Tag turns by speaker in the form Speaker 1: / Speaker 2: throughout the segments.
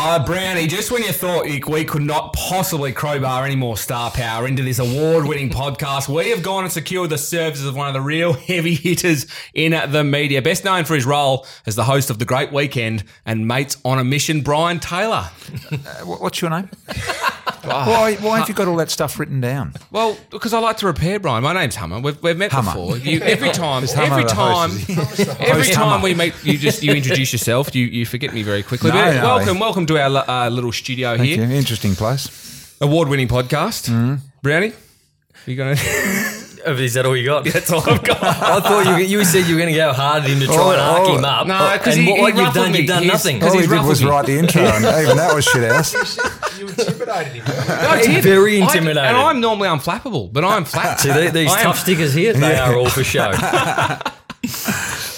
Speaker 1: Uh, Brownie, just when you thought we could not possibly crowbar any more star power into this award winning podcast, we have gone and secured the services of one of the real heavy hitters in the media. Best known for his role as the host of The Great Weekend and Mates on a Mission, Brian Taylor.
Speaker 2: Wh- What's your name? why, why have you got all that stuff written down?
Speaker 1: Well, because I like to repair, Brian. My name's Hummer. We've, we've met
Speaker 2: Hummer.
Speaker 1: before. You, every time, every time, every time we meet, you just you introduce yourself. You you forget me very quickly.
Speaker 2: No, no.
Speaker 1: welcome, welcome to our uh, little studio
Speaker 2: Thank
Speaker 1: here.
Speaker 2: you. Interesting place.
Speaker 1: Award-winning podcast. Brownie, you gonna?
Speaker 3: Oh, Is that all you got?
Speaker 1: That's all I've got.
Speaker 3: I thought you, you said you were going to go hard at him to try oh, and arc
Speaker 2: Oh,
Speaker 3: him up.
Speaker 1: no, 'cause
Speaker 3: and
Speaker 1: he-
Speaker 3: what,
Speaker 1: he
Speaker 3: you've done,
Speaker 1: me.
Speaker 3: you've done
Speaker 1: He's-
Speaker 3: nothing.
Speaker 1: 'cause
Speaker 2: All he
Speaker 1: he's
Speaker 2: did was
Speaker 1: ruffled me.
Speaker 2: write the intro, and even that was shit ass.
Speaker 4: You intimidated him.
Speaker 1: I did.
Speaker 3: Very
Speaker 1: I-
Speaker 3: intimidated.
Speaker 1: and I'm normally unflappable, but I'm flat.
Speaker 3: See, the- these
Speaker 1: I am-
Speaker 3: tough stickers here, they are all for show.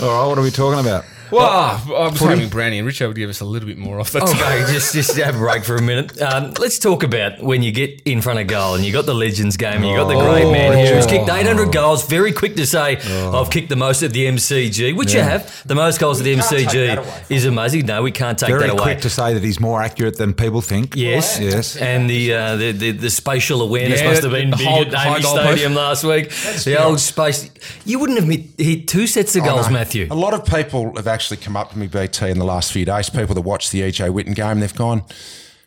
Speaker 2: All right, what are we talking about?
Speaker 1: Well, I was hoping Brownie and Richard would give us a little bit more off the top.
Speaker 3: Okay, just just have a break for a minute. Um, let's talk about when you get in front of goal and you got the Legends game and you got the great man here who's kicked 800 goals. Very quick to say, I've kicked the most at the MCG, which you have. The most goals at the
Speaker 4: can't take that
Speaker 3: MCG is amazing. No, we can't take
Speaker 2: Very
Speaker 3: that away.
Speaker 2: Very quick to say that he's more accurate than people think.
Speaker 3: Yes,
Speaker 2: Yes.
Speaker 3: and the, uh, the the the spatial awareness
Speaker 1: Yeah,
Speaker 3: must have been
Speaker 1: the
Speaker 3: big
Speaker 1: high-
Speaker 3: at
Speaker 1: high
Speaker 3: Davey
Speaker 1: goal
Speaker 3: Stadium last week. the old space. You wouldn't have hit, hit two sets of goals, Matthew.
Speaker 4: A lot of people have actually come up to me, BT, in the last few days. People that watched the EJ Whitten game, they've gone,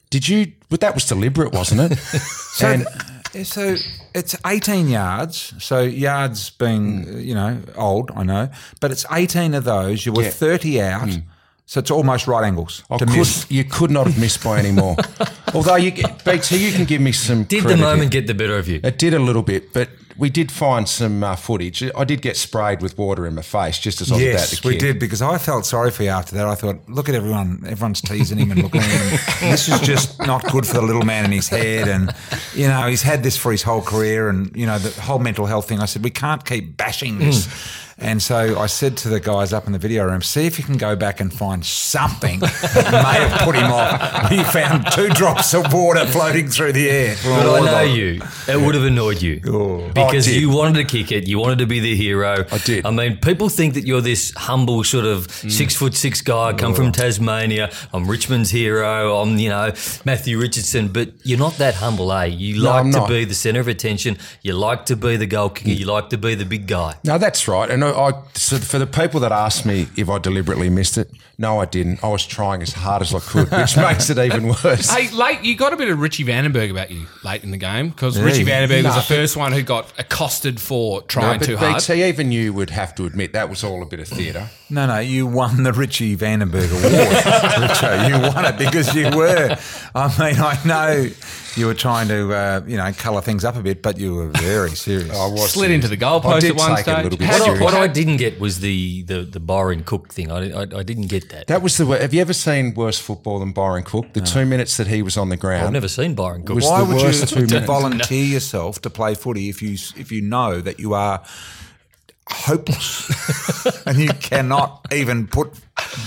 Speaker 4: "Did you?" But that was deliberate, wasn't it?
Speaker 2: So,
Speaker 4: and uh,
Speaker 2: so it's 18 yards. So yards being, mm. uh, you know, old, I know, but it's 18 of those. You were
Speaker 4: Yeah.
Speaker 2: 30 out. Mm. So it's almost right angles
Speaker 4: I
Speaker 2: to
Speaker 4: could,
Speaker 2: miss.
Speaker 4: you could not have missed by any more. Although you, BT, you can give me some.
Speaker 3: Did the moment
Speaker 4: here.
Speaker 3: get the better of you?
Speaker 4: It did a little bit, but we did find some uh, footage. I did get sprayed with water in my face just as I was about
Speaker 2: Yes,
Speaker 4: to
Speaker 2: we did because I felt sorry for you after that. I thought, look at everyone, everyone's teasing him and looking at him. This is just not good for the little man in his head. And, you know, he's had this for his whole career and, you know, the whole mental health thing. I said, we can't keep bashing this. And so I said to the guys up in the video room, see if you can go back and find something that may have put him off. He found two drops of water floating through the air.
Speaker 3: But I know you. It would have annoyed you
Speaker 2: Oh.
Speaker 3: because you wanted to kick it. You wanted to be the hero.
Speaker 4: I did.
Speaker 3: I mean, people think that you're this humble sort of
Speaker 4: Mm.
Speaker 3: six foot six guy. I come from Tasmania. I'm Richmond's hero. I'm you know Matthew Richardson. But you're not that humble, eh? You
Speaker 4: No,
Speaker 3: like
Speaker 4: I'm
Speaker 3: to
Speaker 4: not.
Speaker 3: be the centre of attention. You like to be the goal kicker. You like to be the big guy.
Speaker 4: No, that's right. And I, I so for the people that asked me if I deliberately missed it, no, I didn't. I was trying as hard as I could, which makes it even worse.
Speaker 1: Hey, late, you got a bit of Richie Vandenberg about you late in the game because Richie
Speaker 2: Yeah.
Speaker 1: Vandenberg was the first one who got accosted for
Speaker 4: No,
Speaker 1: trying
Speaker 4: but
Speaker 1: too hard.
Speaker 4: BT, even you would have to admit that was all a bit of theatre.
Speaker 2: No, no, you won the Richie Vandenberg Award, Richo. You won it because you were. I mean, I know you were trying to, uh, you know, colour things up a bit, but you were very serious.
Speaker 4: I was
Speaker 1: Slid into the goalpost
Speaker 4: did
Speaker 1: at one
Speaker 4: take it a
Speaker 1: stage.
Speaker 4: little bit
Speaker 1: How do
Speaker 3: What, I, what I didn't get was the the, the Byron Cook thing. I, I, I didn't get that.
Speaker 4: That was the. wor- Have you ever seen worse football than Byron Cook? The two minutes that he was on the ground.
Speaker 3: I've never seen Byron Cook.
Speaker 4: Was
Speaker 2: Why
Speaker 4: the
Speaker 2: would
Speaker 4: worst two
Speaker 2: you
Speaker 4: minutes.
Speaker 2: volunteer yourself to play footy if you if you know that you are hopeless and you cannot even put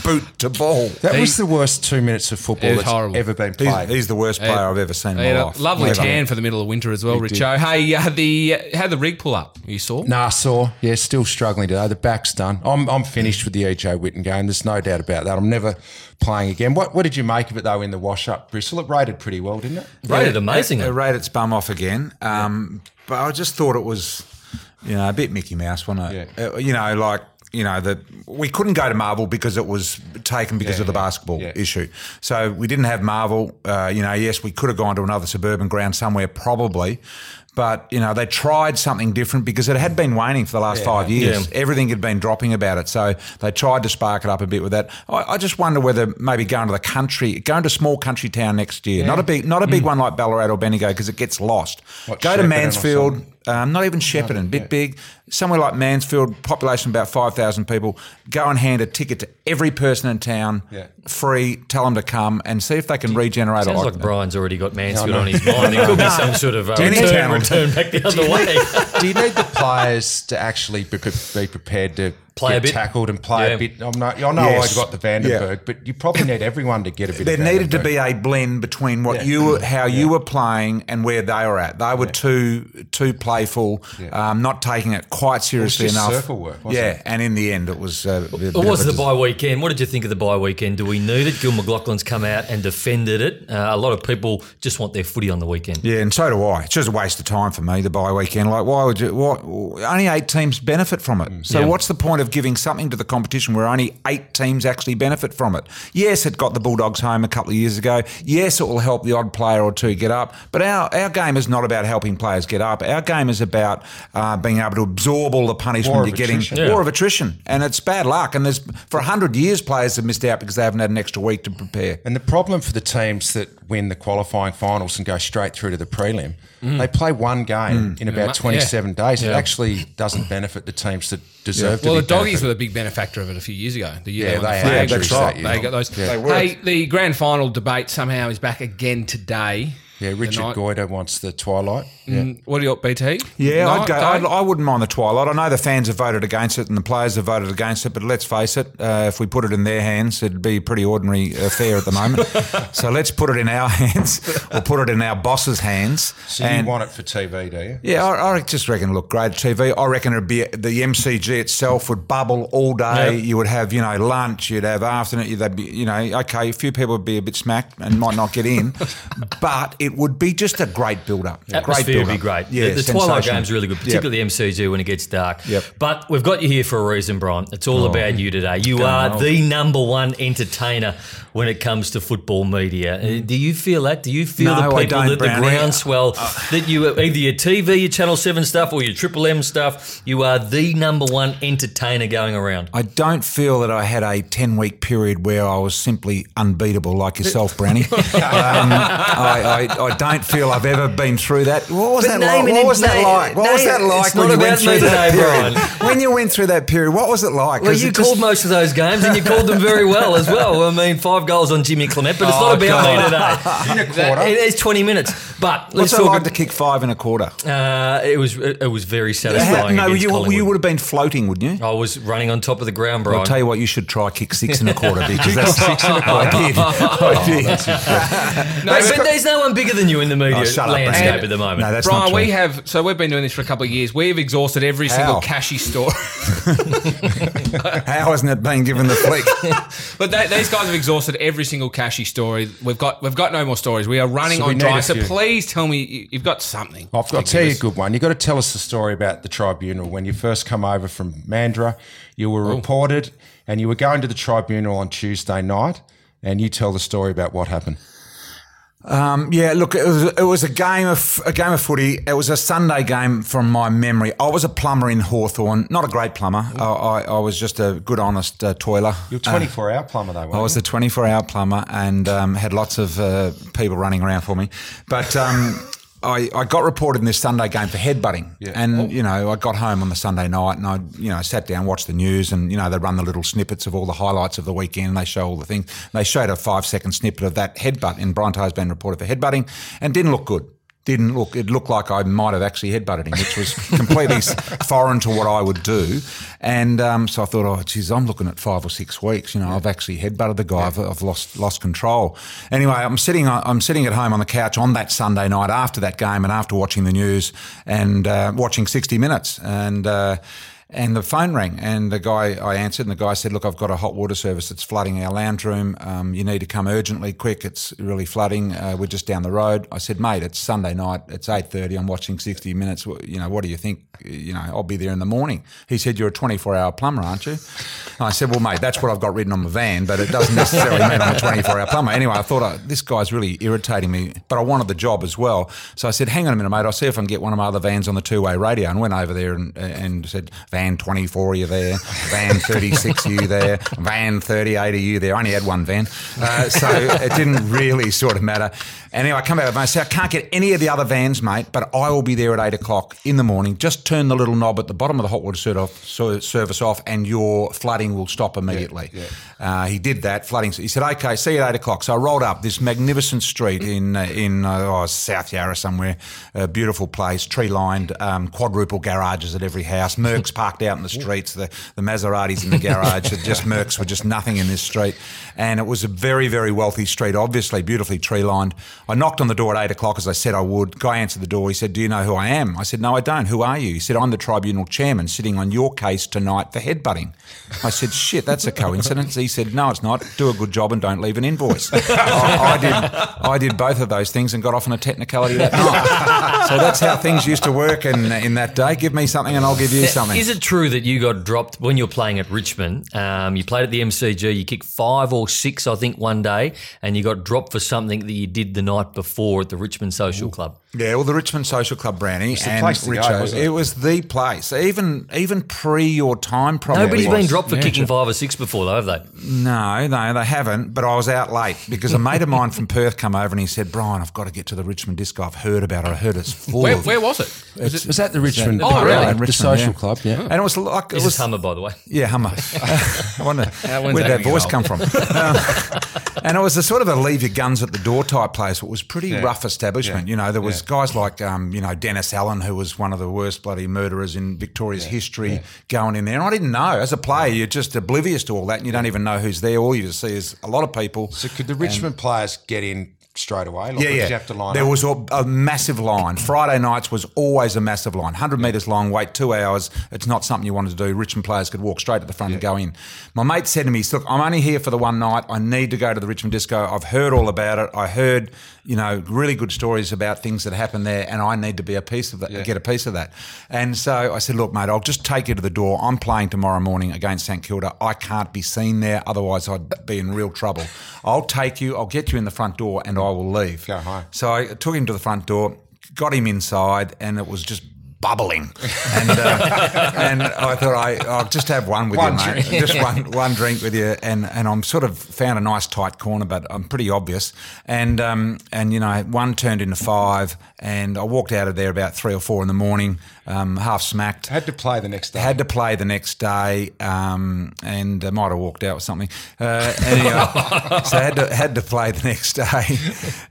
Speaker 2: boot to ball?
Speaker 4: That was the worst two minutes of football that's
Speaker 1: horrible.
Speaker 4: ever been played.
Speaker 2: he's the worst player I've ever seen in my life.
Speaker 1: lovely
Speaker 2: Never.
Speaker 1: tan for the middle of winter as well, Richo. Hey, uh, the how the rig pull up? You saw?
Speaker 4: Nah, saw. Yeah, still struggling today. The back's done. I'm, I'm finished with the EJ Whitten game. There's no doubt about that. I'm never playing again. What What did you make of it though in the wash up, Bristol? It rated pretty well, didn't it?
Speaker 3: Rated amazing.
Speaker 2: It, it rated its bum off again. Um, But I just thought it was, you know, a bit Mickey Mouse, wasn't it?
Speaker 4: Yeah.
Speaker 2: Uh, you know, like, you know, that we couldn't go to Marvel because it was taken because
Speaker 4: Yeah,
Speaker 2: of the
Speaker 4: yeah,
Speaker 2: basketball
Speaker 4: yeah.
Speaker 2: issue. So we didn't have Marvel. Uh, you know, yes, we could have gone to another suburban ground somewhere, probably. But, you know, they tried something different because it had been waning for the last five years.
Speaker 3: Yeah.
Speaker 2: Everything had been dropping about it. So they tried to spark it up a bit with that. I, I just wonder whether maybe going to the country, going to a small country town next year, not a big, not a big one like Ballarat or Bendigo because it gets lost.
Speaker 4: What,
Speaker 2: Go to
Speaker 4: Shepparton
Speaker 2: Mansfield? Um, not even Shepparton, bit big, somewhere like Mansfield, population about 5,000 people. Go and hand a ticket to every person in town,
Speaker 4: Yeah.
Speaker 2: free, tell them to come and see if they can regenerate
Speaker 3: Sounds
Speaker 2: it.
Speaker 3: like Brian's already got Mansfield
Speaker 4: No, no.
Speaker 3: on his mind. It could be some sort of uh,
Speaker 2: Danny
Speaker 3: return, return back the other way.
Speaker 4: Do you need the players to actually be, be prepared to
Speaker 3: Play a bit.
Speaker 4: tackled and play
Speaker 3: Yeah.
Speaker 4: a bit. I'm not, I know
Speaker 2: Yes.
Speaker 4: I got the Vandenberg, but you probably need everyone to get a bit.
Speaker 2: There
Speaker 4: of
Speaker 2: needed to be a blend between what you were, how you were playing and where they were at. They were too too playful, um, not taking it quite seriously
Speaker 4: just
Speaker 2: enough.
Speaker 4: circle work, wasn't
Speaker 2: yeah,
Speaker 4: it?
Speaker 2: and in the end, it was. Uh, a bit
Speaker 3: It was
Speaker 2: a
Speaker 3: the
Speaker 2: dis-
Speaker 3: bye weekend. What did you think of the bye weekend? Do we need it? Gill McLachlan's come out and defended it. Uh, a lot of people just want their footy on the weekend.
Speaker 2: Yeah, and so do I. It's just a waste of time for me. The bye weekend, like, why would you? What? Only eight teams benefit from it. So,
Speaker 3: Yeah.
Speaker 2: what's the point of giving something to the competition where only eight teams actually benefit from it? Yes, it got the Bulldogs home a couple of years ago. Yes, it will help the odd player or two get up. But our our game is not about helping players get up. Our game is about uh, being able to absorb all the punishment you're getting.
Speaker 4: attrition.
Speaker 3: Yeah.
Speaker 2: War of attrition, and it's bad luck. And there's for hundred years, players have missed out because they haven't had an extra week to prepare.
Speaker 4: And the problem for the teams that win the qualifying finals and go straight through to the prelim,
Speaker 2: Mm.
Speaker 4: they play one game in about 27 days. It
Speaker 3: Yeah.
Speaker 4: actually doesn't benefit the teams that deserve to
Speaker 1: Well,
Speaker 4: be
Speaker 1: the doggies
Speaker 4: benefited.
Speaker 1: were the big benefactor of it a few years ago. The year
Speaker 4: Yeah,
Speaker 1: they, won
Speaker 4: they
Speaker 1: the
Speaker 4: had
Speaker 1: flag.
Speaker 2: injuries that
Speaker 1: They got those.
Speaker 2: They
Speaker 1: hey, the grand final debate somehow is back again today.
Speaker 4: Yeah, Richard
Speaker 1: night-
Speaker 4: Goyder wants the twilight. Yeah.
Speaker 1: Mm, What do you got, BT?
Speaker 2: Yeah,
Speaker 1: Night,
Speaker 2: I'd go, I'd, I would not mind the twilight. I know the fans have voted against it and the players have voted against it, but let's face it, uh, if we put it in their hands, it'd be a pretty ordinary affair at the moment. so let's put it in our hands or put it in our boss's hands.
Speaker 4: So
Speaker 2: and
Speaker 4: you want it for TV, do you?
Speaker 2: yeah, I, I just reckon it look great at TV. I reckon it'd be the MCG itself would bubble all day.
Speaker 3: Yep.
Speaker 2: You would have you know lunch. You'd have afternoon. You'd be you know okay. A few people would be a bit smacked and might not get in, but it would be just a great build up. Great
Speaker 3: Atmosphere would
Speaker 2: build
Speaker 3: be great.
Speaker 2: Yeah,
Speaker 3: the, the Twilight game's really good, particularly the MCG when it gets dark.
Speaker 2: Yep.
Speaker 3: But we've got you here for a reason, Brian. It's all about you today. You are
Speaker 2: well.
Speaker 3: the number one entertainer when it comes to football media. Uh, Do you feel that? Do you feel
Speaker 2: No,
Speaker 3: the people that the groundswell that you either your TV, your Channel Seven stuff, or your Triple M stuff? You are the number one entertainer going around.
Speaker 2: I don't feel that I had a 10 week period where I was simply unbeatable like yourself, Brownie. um, I, I, I don't feel I've ever been through that. What was
Speaker 3: But
Speaker 2: that like? What was that like? What was that like when you went through that period? When you went through that period, what was it like?
Speaker 3: Well,
Speaker 2: 'Cause
Speaker 3: you
Speaker 2: it just-
Speaker 3: called most of those games, and you called them very well as well. I mean, five goals on Jimmy Clement, but it's
Speaker 2: Oh,
Speaker 3: not about
Speaker 2: God.
Speaker 3: me today.
Speaker 4: In a quarter.
Speaker 3: It is twenty minutes, but let's
Speaker 2: What's it
Speaker 3: talk.
Speaker 2: like to kick five and a quarter?
Speaker 3: uh, it was it was very
Speaker 2: How-
Speaker 3: satisfying.
Speaker 2: no, you, you would have been floating, wouldn't you?
Speaker 3: I was running on top of the ground, Brian.
Speaker 2: I'll tell you what, you should try kick six and a quarter because that's six and a quarter. I did. I did.
Speaker 3: no, but there's no one bigger than you in the media
Speaker 2: Oh, shut up,
Speaker 3: landscape
Speaker 2: Brandon.
Speaker 3: at the moment.
Speaker 2: No, that's
Speaker 1: Brian,
Speaker 2: not true.
Speaker 1: we have so we've been doing this for a couple of years. We've exhausted every single cashy story,
Speaker 2: How hasn't it been given the flick?
Speaker 1: but they, these guys have exhausted every single cashy story. We've got we've got no more stories. We are running
Speaker 4: So
Speaker 1: on dry. So
Speaker 4: few.
Speaker 1: Please tell me you- you've got something.
Speaker 4: I've got to
Speaker 1: to
Speaker 4: tell you a good one. You've got to tell us the story about the tribunal. When you first come over from Mandra, you were oh. reported and you were going to the tribunal on Tuesday night, and you tell the story about what happened.
Speaker 2: Um, yeah, look, it was it was a game of a game of footy. It was a Sunday game from my memory. I was a plumber in Hawthorn, not a great plumber. I, I, I was just a good, honest uh, toiler.
Speaker 4: You're a 24 hour plumber, though, weren't
Speaker 2: I was
Speaker 4: you?
Speaker 2: a 24 hour plumber and um, had lots of uh, people running around for me. But um, I, I got reported in this Sunday game for headbutting. And, oh. you know, I got home on the Sunday night and I, you know, sat down, watched the news and, you know, they run the little snippets of all the highlights of the weekend and they show all the things. They showed a five second snippet of that headbutt in Brian Taylor's been reported for headbutting and didn't look good. Didn't look. It looked like I might have actually headbutted him, which was completely foreign to what I would do. And um, so I thought, oh, geez, I'm looking at five or six weeks. You know, I've actually headbutted the guy. I've, I've lost lost control. Anyway, I'm sitting. I'm sitting at home on the couch on that Sunday night after that game and after watching the news and uh, watching 60 Minutes and. Uh, and the phone rang, and the guy I answered, and the guy said, "Look, I've got a hot water service that's flooding our lounge room. Um, you need to come urgently, quick. It's really flooding. Uh, we're just down the road." I said, "Mate, it's Sunday night. It's eight thirty. I'm watching sixty minutes. You know, what do you think? You know, I'll be there in the morning." He said, "You're a 24 hour plumber, aren't you?" And I said, "Well, mate, that's what I've got written on my van, but it doesn't necessarily mean I'm a 24 hour plumber." Anyway, I thought oh, this guy's really irritating me, but I wanted the job as well. So I said, "Hang on a minute, mate. I'll see if I can get one of my other vans on the two way radio." And went over there and, and said, "Van 24, are you there? Van 36, are you there? Van 38, are you there?" I only had one van, uh, so it didn't really sort of matter. Anyway, I come out of I said, I can't get any of the other vans, mate, but I will be there at eight o'clock in the morning. Just turn the little knob at the bottom of the hot water ser- off, ser- service off, and your flooding will stop immediately. Uh, he did that. Flooding. He said, "Okay, see you at eight o'clock." So I rolled up this magnificent street in uh, in uh, oh, South Yarra somewhere, a beautiful place, tree lined, um, quadruple garages at every house, Merck's parked out in the streets. The, the Maseratis in the garage. the just Mercs were just nothing in this street. And it was a very, very wealthy street, obviously beautifully tree lined. I knocked on the door at eight o'clock as I said I would. Guy answered the door. He said, Do you know who I am? I said, No, I don't. Who are you? He said, I'm the tribunal chairman sitting on your case tonight for headbutting. I said, Shit, that's a coincidence. He said, No, it's not. Do a good job and don't leave an invoice. I, I did I did both of those things and got off on a technicality that night. so that's how things used to work in, in that day. Give me something and I'll give you something.
Speaker 3: Is it true that you got dropped when you were playing at Richmond? Um, you played at the MCG, you kicked five or six, I think, one day, and you got dropped for something that you did the night before at the Richmond Social Club.
Speaker 2: Yeah, well, the Richmond Social Club, Brownie,
Speaker 4: the
Speaker 2: and
Speaker 4: place to go, wasn't it?
Speaker 2: it was the place. Even even pre your time, probably.
Speaker 3: Nobody's been dropped for kicking five or six before, though, have they?
Speaker 2: No, no, they haven't. But I was out late because a mate of mine from Perth come over and he said, "Brian, I've got to get to the Richmond Disco. I've heard about it. I heard it's full."
Speaker 1: Where,
Speaker 2: of
Speaker 1: where was it? Was it
Speaker 4: Was that the Richmond?
Speaker 1: Oh, really?
Speaker 4: The social
Speaker 2: yeah.
Speaker 4: club, yeah.
Speaker 2: And it was like it was
Speaker 3: is Hummer, by the way.
Speaker 2: Yeah, Hummer. I wonder where'd
Speaker 1: that
Speaker 2: that voice come from. Um, and it was a sort of a leave your guns at the door type place. It was pretty rough establishment.
Speaker 4: Yeah.
Speaker 2: You know, there was
Speaker 4: Yeah.
Speaker 2: guys like, um, you know, Dennis Allen, who was one of the worst bloody murderers in Victoria's history, going in there. And I didn't know. As a player, you're just oblivious to all that, and you don't even know who's there. All you see is a lot of people.
Speaker 4: So could the Richmond players get in straight away? Like,
Speaker 2: Yeah, yeah.
Speaker 4: you have to line
Speaker 2: there
Speaker 4: up?
Speaker 2: was a, a massive line. Friday nights was always a massive line. 100 metres long, wait two hours. It's not something you wanted to do. Richmond players could walk straight to the front and go in. My mate said to me, look, I'm only here for the one night. I need to go to the Richmond Disco. I've heard all about it. I heard, you know, really good stories about things that happened there and I need to be a piece of that, get a piece of that. And so I said, look, mate, I'll just take you to the door. I'm playing tomorrow morning against St Kilda. I can't be seen there. Otherwise, I'd be in real trouble. I'll take you. I'll get you in the front door and I will leave.
Speaker 4: Go home.
Speaker 2: So I took him to the front door, got him inside, and it was just bubbling. And uh, and I thought I, I'll just have one with
Speaker 4: One
Speaker 2: you, mate.
Speaker 4: drink.
Speaker 2: Just one one drink with you. And and I'm sort of found a nice tight corner, but I'm pretty obvious. And um and you know one turned into five, and I walked out of there about three or four in the morning, um, half smacked.
Speaker 4: Had to play the next day.
Speaker 2: Had to play the next day, um, and I might have walked out or something. Uh, anyway, so had to had to play the next day,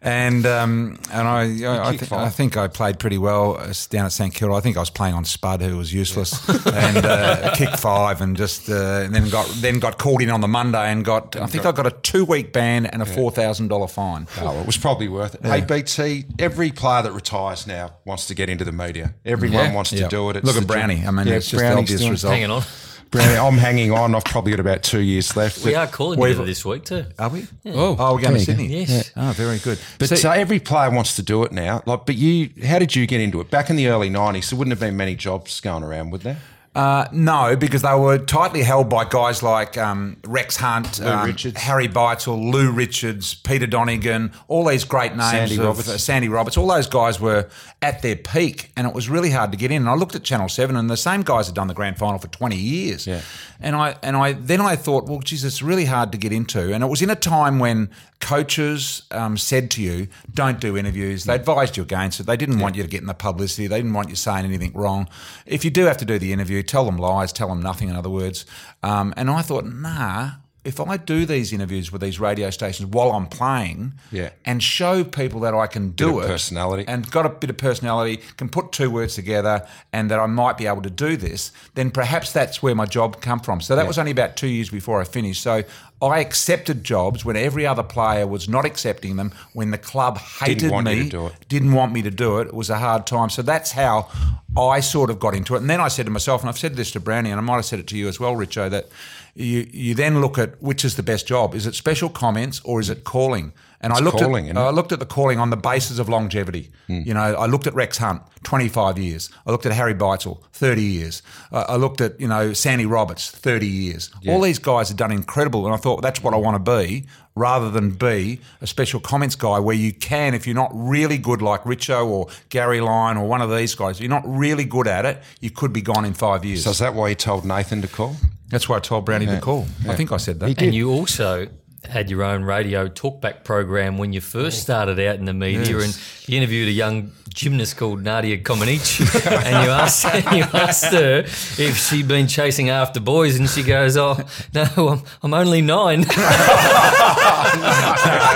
Speaker 2: and um, and I I, I, th- I think I played pretty well uh, down at St Kilda. I think I was playing on Spud, who was useless, and uh, kicked five, and just uh, and then got then got called in on the Monday and got I think I got a two week ban and a four thousand dollar fine.
Speaker 4: Oh, well, it was probably worth it. Hey, BT, every player that retires now wants to get into the media. Everyone
Speaker 1: Yeah.
Speaker 4: wants to do it. It's
Speaker 2: Look at Brownie. I mean,
Speaker 4: Yeah,
Speaker 2: it's just the
Speaker 4: Brownie's
Speaker 2: obvious result.
Speaker 3: Hanging on.
Speaker 4: Brownie, I'm hanging on. I've probably got about two years left.
Speaker 3: We are calling
Speaker 2: We've-
Speaker 3: together this week, too.
Speaker 2: Are we?
Speaker 1: Oh.
Speaker 2: oh, we're going to
Speaker 4: There you go.
Speaker 2: Sydney.
Speaker 3: Yes.
Speaker 2: Oh, very good.
Speaker 4: But
Speaker 2: See-
Speaker 4: so uh, every player wants to do it now. Like, but you, how did you get into it? Back in the early '90s, there wouldn't have been many jobs going around, would there?
Speaker 2: Uh, no, because they were tightly held by guys like um, Rex Hunt, um, Harry Beitzel, Lou Richards, Peter Donegan, all these great names.
Speaker 4: Sandy
Speaker 2: of,
Speaker 4: Roberts.
Speaker 2: uh, Sandy Roberts. All those guys were at their peak, and it was really hard to get in. And I looked at Channel Seven, and the same guys had done the grand final for twenty years.
Speaker 4: Yeah.
Speaker 2: And I and I then I thought, well, geez, it's really hard to get into. And it was in a time when coaches um, said to you, don't do interviews. They advised you against it. They didn't want you to get in the publicity. They didn't want you saying anything wrong. If you do have to do the interview, tell them lies, tell them nothing, in other words. Um, and I thought, nah, if I do these interviews with these radio stations while I'm playing
Speaker 4: Yeah.
Speaker 2: and show people that I can do it,
Speaker 4: personality.
Speaker 2: and got a bit of personality, can put two words together, and that I might be able to do this, then perhaps that's where my job come from. So that was only about two years before I finished. So I accepted jobs when every other player was not accepting them, when the club hated
Speaker 4: you
Speaker 2: me,
Speaker 4: to do it.
Speaker 2: didn't want me to do it. It was a hard time. So that's how I sort of got into it. And then I said to myself, and I've said this to Brownie, and I might have said it to you as well, Richo, that you you then look at which is the best job. Is it special comments or is it calling? And I looked
Speaker 4: calling,
Speaker 2: at? I looked at the calling on the basis of longevity. Hmm. You know, I looked at Rex Hunt, 25 years. I looked at Harry Beitzel, 30 years. I I looked at, you know, Sandy Roberts, 30 years. All these guys have done incredible. And I thought that's what I want to be rather than be a special comments guy where you can, if you're not really good like Richo or Gary Lyon or one of these guys, if you're not really good at it, you could be gone in five years.
Speaker 4: So is that why you told Nathan to call?
Speaker 2: That's why I told Brownie to call. I think I said that.
Speaker 3: And you also had your own radio talkback program when you first started out in the media, and you interviewed a young gymnast called Nadia Comaneci, and you asked you asked her if she'd been chasing after boys, and she goes, "Oh no, I'm, I'm only nine.
Speaker 2: it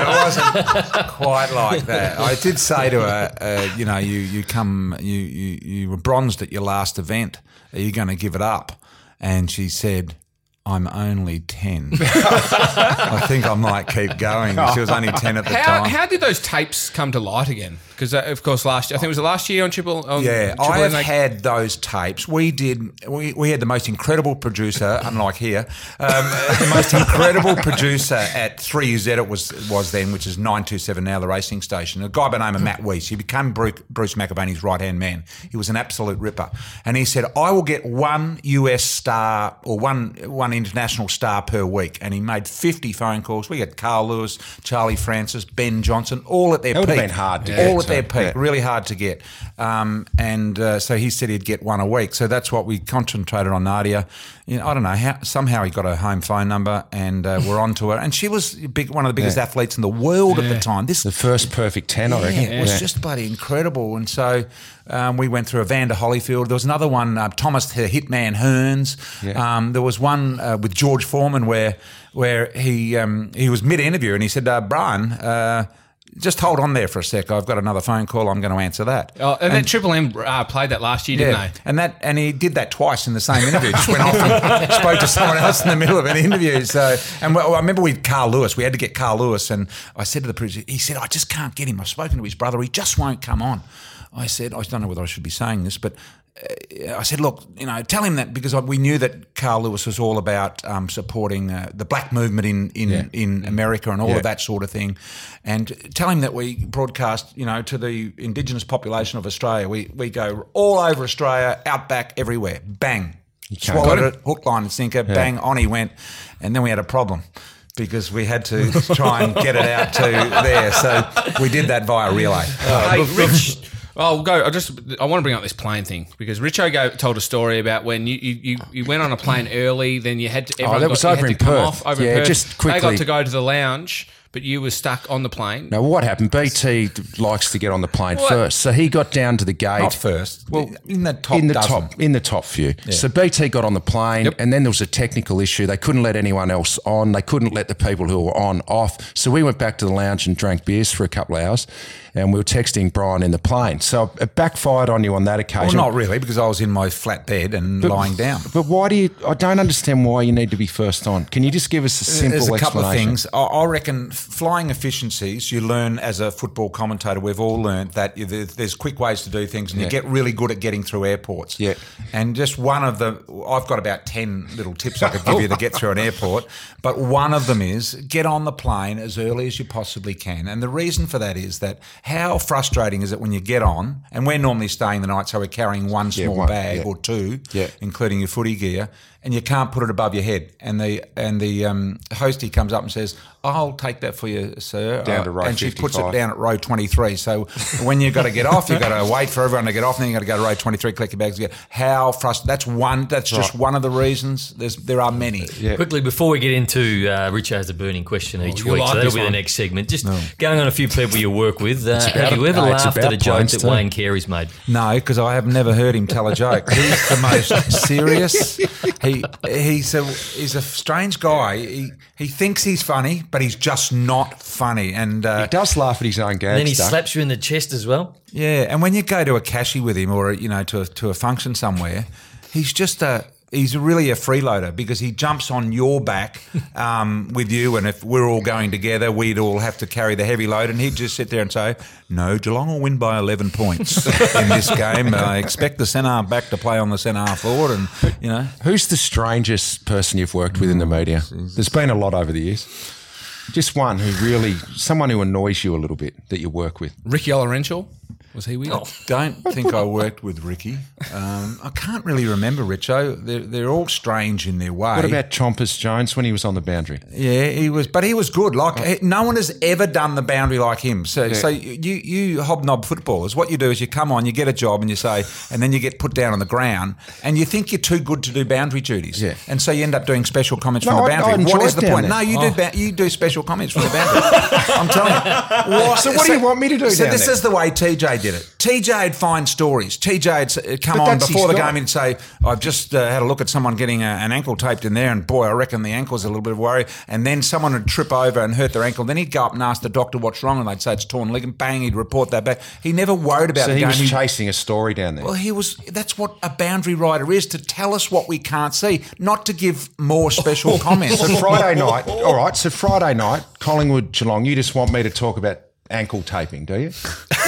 Speaker 2: wasn't quite like that. I did say to her, uh, you know, you you come, you you you were bronzed at your last event. Are you going to give it up? And she said. I'm only 10. I think I might keep going. She was only 10 at the
Speaker 1: How,
Speaker 2: time.
Speaker 1: how did those tapes come to light again? Because uh, of course last year, I think it was the last year on Triple. On
Speaker 2: Yeah,
Speaker 1: Triple
Speaker 2: I
Speaker 1: M,
Speaker 2: have
Speaker 1: they-
Speaker 2: had those tapes. We did. We, we had the most incredible producer, unlike here, um, the most incredible producer at 3UZ it was was then, which is 927 now, the racing station. A guy by the name of Matt Weiss. He became Bruce, Bruce McAvaney's right hand man. He was an absolute ripper, and he said, "I will get one US star or one one international star per week." And he made 50 phone calls. We had Carl Lewis, Charlie Francis, Ben Johnson, all at their
Speaker 4: That would
Speaker 2: peak.
Speaker 4: have been hard to
Speaker 2: all
Speaker 4: get
Speaker 2: at
Speaker 4: to.
Speaker 2: Their peak.
Speaker 4: Yeah.
Speaker 2: Really hard to get. Um, and uh, so he said he'd get one a week. So that's what we concentrated on Nadia. You know, I don't know how. Somehow he got her home phone number, and uh, we're on to her. And she was big, one of the biggest
Speaker 4: Yeah.
Speaker 2: athletes in the world at the time. This
Speaker 4: The first perfect 10, I reckon.
Speaker 2: yeah, it was just bloody incredible. And so um, we went through a Evander Holyfield. There was another one, uh, Thomas the Hitman Hearns.
Speaker 4: Yeah.
Speaker 2: Um, there was one uh, with George Foreman where where he um, he was mid interview and he said, uh, Brian. Uh, just hold on there for a sec. I've got another phone call. I'm going to answer that.
Speaker 1: Oh, and, then Triple M uh, played that last year, didn't
Speaker 2: Yeah,
Speaker 1: they?
Speaker 2: and that and he did that twice in the same interview. Just went off and spoke to someone else in the middle of an interview. So, and well, I remember with Carl Lewis, we had to get Carl Lewis, and I said to the producer, he said, "I just can't get him. I've spoken to his brother. He just won't come on." I said, "I don't know whether I should be saying this, but." Uh, I said, look, you know, tell him that because we knew that Carl Lewis was all about um, supporting uh, the black movement in in,
Speaker 4: Yeah.
Speaker 2: in America and all
Speaker 4: Yeah.
Speaker 2: of that sort of thing, and tell him that we broadcast, you know, to the Indigenous population of Australia. We we go all over Australia, out back, everywhere. Bang, swallowed it, hook, line, and sinker. Bang, on he went, and then we had a problem. Because we had to try and get it out to there, so we did that via relay.
Speaker 1: Hey, Rich. Oh, we'll go. I just I want to bring up this plane thing because Richo go, told a story about when you, you, you, you went on a plane early, then you had to. Oh, everyone
Speaker 4: that
Speaker 1: got-
Speaker 4: was
Speaker 1: you
Speaker 4: over
Speaker 1: to
Speaker 4: in
Speaker 1: come
Speaker 4: Perth.
Speaker 1: Off, over in
Speaker 4: Yeah,
Speaker 1: Perth.
Speaker 4: just
Speaker 1: They got to go to the lounge, but you were stuck on the plane.
Speaker 4: Now, what happened? BT likes to get on the plane
Speaker 1: What?
Speaker 4: first, so he got down to the gate.
Speaker 2: Not first, well, in the top
Speaker 4: in the
Speaker 2: dozen.
Speaker 4: top in the top few. So BT got on the plane, and then there was a technical issue. They couldn't let anyone else on. They couldn't let the people who were on off. So we went back to the lounge and drank beers for a couple of hours, and we were texting Brian in the plane. So it backfired on you on that occasion.
Speaker 2: Well, not really, because I was in my flat bed and lying down.
Speaker 4: But why do you? I don't understand why you need to be first on. Can you just give us a simple
Speaker 2: There's a couple of things. I, reckon flying efficiencies, you learn as a football commentator, we've all learned that there's quick ways to do things and you get really good at getting through airports.
Speaker 4: Yeah.
Speaker 2: And just one of the, I've got about 10 little tips I could give you to get through an airport, but one of them is get on the plane as early as you possibly can. And the reason for that is that how frustrating is it when you get on, and we're normally staying the night, so we're carrying one
Speaker 4: Yeah,
Speaker 2: small
Speaker 4: one,
Speaker 2: bag
Speaker 4: yeah.
Speaker 2: or two,
Speaker 4: Yeah.
Speaker 2: including your footy gear, and you can't put it above your head. And the and the um, hostie comes up and says, "I'll take that for you, sir."
Speaker 4: Down to row
Speaker 2: and she puts it down at row twenty three. So when you've got to get off, you've got to wait for everyone to get off, and then you've got to go to row twenty three, collect your bags again. How frustrating! That's one. That's just one of the reasons. There's there are many.
Speaker 4: Yeah.
Speaker 3: Quickly, before we get into uh, Rich has a burning question each
Speaker 1: you'll
Speaker 3: week,
Speaker 1: like
Speaker 3: so that'll
Speaker 1: this
Speaker 3: be the next segment. Just going on a few people you work with. Uh, have you ever
Speaker 4: uh,
Speaker 3: laughed at a joke that
Speaker 4: too.
Speaker 3: Wayne Carey's made?
Speaker 2: No, because I have never heard him tell a joke. He's the most serious. He he's a he's a strange guy. He he thinks he's funny, but he's just not funny. And uh,
Speaker 4: He does laugh at his own gags.
Speaker 3: Then he
Speaker 4: Doug.
Speaker 3: slaps you in the chest as well.
Speaker 2: Yeah, and when you go to a cashy with him, or you know, to a, to a function somewhere, he's just a he's really a freeloader because he jumps on your back um, with you, and if we're all going together, we'd all have to carry the heavy load, and he'd just sit there and say, "No, Geelong will win by eleven points in this game. I expect the centre back to play on the centre forward, and you know."
Speaker 4: Who's the strangest person you've worked with in the media? There's been a lot over the years. Just one who really, someone who annoys you a little bit that you work with.
Speaker 1: Ricky Olarenshaw Was he weird?
Speaker 3: Oh.
Speaker 2: Don't think I worked with Ricky. Um, I can't really remember Richo. They're, they're all strange in their way.
Speaker 4: What about Chompers Jones when he was on the boundary?
Speaker 2: Yeah, he was, but he was good. Like eh, no one has ever done the boundary like him. So, so you you hobnob footballers, what you do is you come on, you get a job, and you say, and then you get put down on the ground, and you think you're too good to do boundary duties.
Speaker 4: Yeah.
Speaker 2: and so you end up doing special comments
Speaker 4: No,
Speaker 2: from the
Speaker 4: I- I
Speaker 2: boundary. what
Speaker 4: enjoyed
Speaker 2: is the point?
Speaker 4: there.
Speaker 2: No, you do ba- you do special comments from the boundary. I'm telling you. What-
Speaker 4: So what do you want me to do
Speaker 2: So
Speaker 4: down
Speaker 2: this
Speaker 4: there?
Speaker 2: is the way TJ did it. TJ'd find stories. TJ'd uh, come
Speaker 4: But
Speaker 2: on before the game and say, I've just uh, had a look at someone getting a, an ankle taped in there, and boy, I reckon the ankle's a little bit of worry. And then someone would trip over and hurt their ankle. Then he'd go up and ask the doctor what's wrong, and they'd say it's torn ligament. Bang, he'd report that back. He never worried about
Speaker 4: So
Speaker 2: the
Speaker 4: he
Speaker 2: game.
Speaker 4: was chasing a story down there.
Speaker 2: well, he was. That's what a boundary rider is to tell us what we can't see, not to give more special comments.
Speaker 4: So Friday night, all right. So Friday night, Collingwood Geelong. You just want me to talk about ankle taping, do you? Is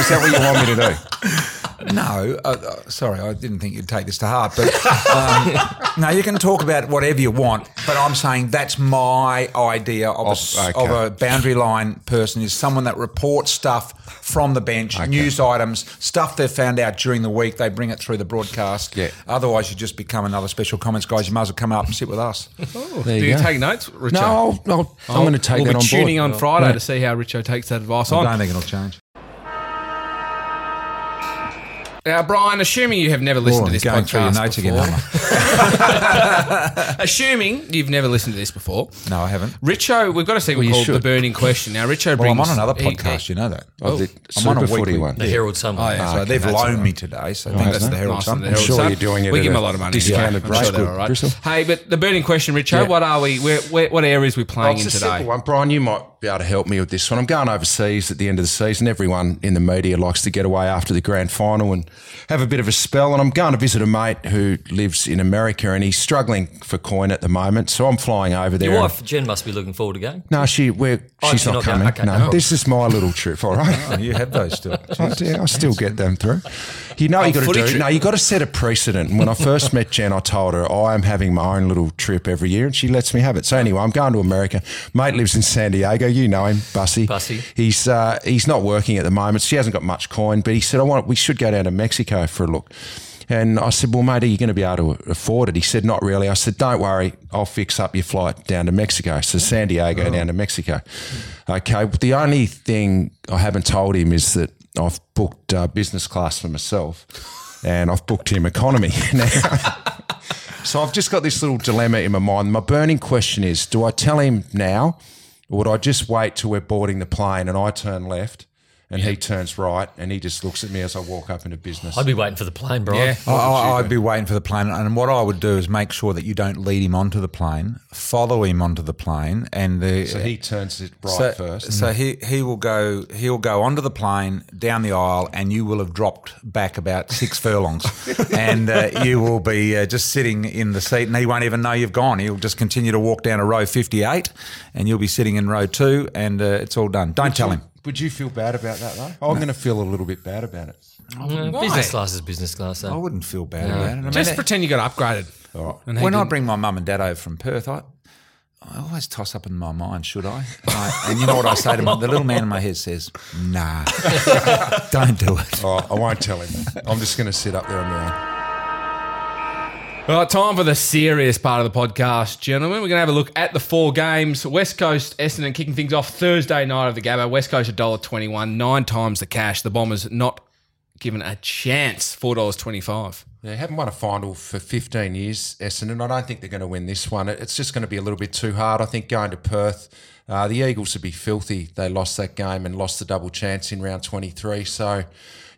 Speaker 4: that what you want me to do?
Speaker 2: No, uh, uh, sorry, I didn't think you'd take this to heart. But um, no, you can talk about whatever you want. But I'm saying that's my idea of, a s
Speaker 4: Of-
Speaker 2: of,
Speaker 4: okay.
Speaker 2: a boundary line person is someone that reports stuff from the bench, news items, stuff they've found out during the week. They bring it through the broadcast.
Speaker 4: Yeah.
Speaker 2: Otherwise, you just become another special comments guys. You might as well come up and sit with us.
Speaker 4: There
Speaker 1: Do you
Speaker 4: go.
Speaker 1: take notes, Richo?
Speaker 4: No, I'll, I'll, I'm going to take
Speaker 1: we'll
Speaker 4: that
Speaker 1: be
Speaker 4: on
Speaker 1: tuning
Speaker 4: board.
Speaker 1: on Friday
Speaker 4: Yeah.
Speaker 1: to see how Richo takes that advice
Speaker 2: I
Speaker 1: on.
Speaker 2: don't think it'll change.
Speaker 1: Now, Brian, assuming you have never listened
Speaker 2: Oh,
Speaker 1: to this
Speaker 2: going through your
Speaker 1: podcast
Speaker 2: notes
Speaker 1: before,
Speaker 2: again, aren't
Speaker 1: assuming you've never listened to this before,
Speaker 2: I? No, I haven't.
Speaker 1: Richo, we've got a segment
Speaker 4: Well, you
Speaker 1: called
Speaker 4: should.
Speaker 1: the burning question. Now, Richo
Speaker 2: Well,
Speaker 1: brings.
Speaker 2: I'm on another
Speaker 1: he-
Speaker 2: podcast. you know that.
Speaker 4: Oh, the
Speaker 2: I'm on a
Speaker 4: Super Footy
Speaker 2: weekly-
Speaker 4: one.
Speaker 3: The Herald Sun.
Speaker 1: Oh, yeah.
Speaker 2: So
Speaker 1: Okay,
Speaker 2: they've
Speaker 1: that's
Speaker 2: loaned
Speaker 1: all
Speaker 2: me today. So I think that's the? Herald
Speaker 1: Nice
Speaker 2: Sun.
Speaker 1: of the
Speaker 4: I'm
Speaker 1: Herald
Speaker 4: sure
Speaker 1: Sun.
Speaker 4: you're doing it
Speaker 1: We
Speaker 4: at
Speaker 1: give him
Speaker 4: a
Speaker 1: a lot of money.
Speaker 4: discounted
Speaker 1: I'm
Speaker 4: rate.
Speaker 1: they're all right.
Speaker 4: Bristol.
Speaker 1: Hey, but the burning question, Richo, what are we? Where, where, what areas are we playing
Speaker 4: it's
Speaker 1: in
Speaker 4: a
Speaker 1: today?
Speaker 4: simple one. Brian, you might be able to help me with this one. I'm going overseas at the end of the season. Everyone in the media likes to get away after the grand final and have a bit of a spell. And I'm going to visit a mate who lives in America and he's struggling for coin at the moment. So I'm flying over there.
Speaker 3: Your wife, Jen, must be looking forward to going.
Speaker 4: no, she we're,
Speaker 3: Oh,
Speaker 4: she's
Speaker 3: she's
Speaker 4: not,
Speaker 3: not
Speaker 4: coming.
Speaker 3: Okay.
Speaker 4: no,
Speaker 3: Oh.
Speaker 4: this is my little trip. All right.
Speaker 2: Oh, you have those still.
Speaker 4: I, yeah, I still get them through. You know what you got to do.
Speaker 1: trip.
Speaker 4: No, you got to set a precedent. And when I first met Jen, I told her I am having my own little trip every year, and she lets me have it. So anyway, I'm going to America. Mate lives in San Diego. You know him, Bussy.
Speaker 3: Bussy.
Speaker 4: He's uh, he's not working at the moment. She hasn't got much coin, but he said I want we should go down to Mexico for a look. And I said, well, mate, are you going to be able to afford it? He said, not really. I said, don't worry, I'll fix up your flight down to Mexico. So San Diego down to Mexico. Okay, but the only thing I haven't told him is that I've booked uh, business class for myself and I've booked him economy. now, so I've just got this little dilemma in my mind. My burning question is do I tell him now or would I just wait till we're boarding the plane and I turn left and he turns right and he just looks at me as I walk up into business?
Speaker 3: I'd be waiting for the plane, Brian.
Speaker 1: Yeah.
Speaker 2: I, I, I'd be waiting for the plane, and what I would do is make sure that you don't lead him onto the plane, follow him onto the plane, and the,
Speaker 4: so he turns it right
Speaker 2: so,
Speaker 4: first.
Speaker 2: So he he will go he'll go onto the plane down the aisle, and you will have dropped back about six furlongs, and uh, you will be uh, just sitting in the seat, and he won't even know you've gone. He'll just continue to walk down to row fifty eight, and you'll be sitting in row two, and uh, it's all done. Don't tell him.
Speaker 4: Would you feel bad about that though? Oh, I'm going to feel a little bit bad about it.
Speaker 3: Mm,
Speaker 1: Why?
Speaker 3: business class is business class.
Speaker 2: Eh?
Speaker 3: I
Speaker 2: wouldn't feel bad about it. I mean,
Speaker 1: Just
Speaker 2: it-
Speaker 1: pretend you got upgraded. And he
Speaker 2: when I
Speaker 1: didn't.
Speaker 2: bring my mum and dad over from Perth, I, I always toss up in my mind, should I? I- and you know what I say to them? The little man in my head says, nah, don't do it.
Speaker 4: Oh, I won't tell him. I'm just going to sit up there on my own.
Speaker 1: All right, time for the serious part of the podcast, gentlemen. We're going to have a look at the four games. West Coast, Essendon kicking things off Thursday night of the Gabba. West Coast $1.21, nine times the cash. The Bombers not given a chance, $4.25.
Speaker 4: They haven't won a final for 15 years, Essendon. I don't think they're going to win this one. It's just going to be a little bit too hard. I think going to Perth, uh, the Eagles would be filthy. They lost that game and lost the double chance in round 23. So,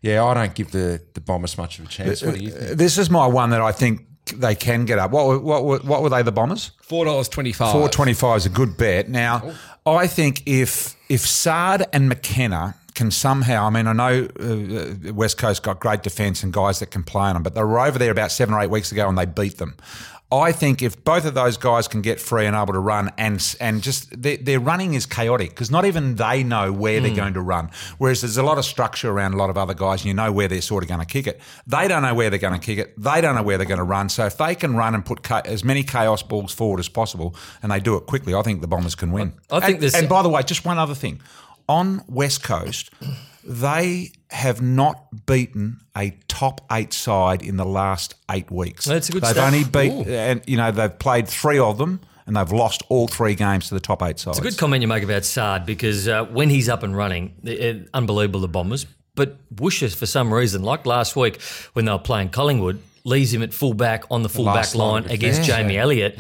Speaker 4: yeah, I don't give the, the Bombers much of a chance. What do you think?
Speaker 2: This is my one that I think they can get up. What were, what were, what were they, the Bombers?
Speaker 1: $4.25.
Speaker 2: Four twenty five is a good bet. Now, I think if if Saad and McKenna can somehow, I mean, I know uh, West Coast got great defence and guys that can play on them, but they were over there about seven or eight weeks ago and they beat them. I think if both of those guys can get free and able to run, and and just their, their running is chaotic because not even they know where they're hmm. going to run. Whereas there's a lot of structure around a lot of other guys, and you know where they're sort of going to kick it. They don't know where they're going to kick it. They don't know where they're going to run. So if they can run and put cha- as many chaos balls forward as possible, and they do it quickly, I think the Bombers can win.
Speaker 3: I think
Speaker 2: and,
Speaker 3: there's-
Speaker 2: and by the way, just one other thing on West Coast. They have not beaten a top eight side in the last eight weeks.
Speaker 3: That's a good
Speaker 2: They've only beat, and you know, they've played three of them, and they've lost all three games to the top eight sides.
Speaker 3: It's a good comment you make about Saad because uh, when he's up and running, uh, unbelievable the Bombers. But Woosha, for some reason, like last week when they were playing Collingwood, leaves him at full back on the full back
Speaker 4: line
Speaker 3: line against
Speaker 4: defence.
Speaker 3: Jamie Elliott.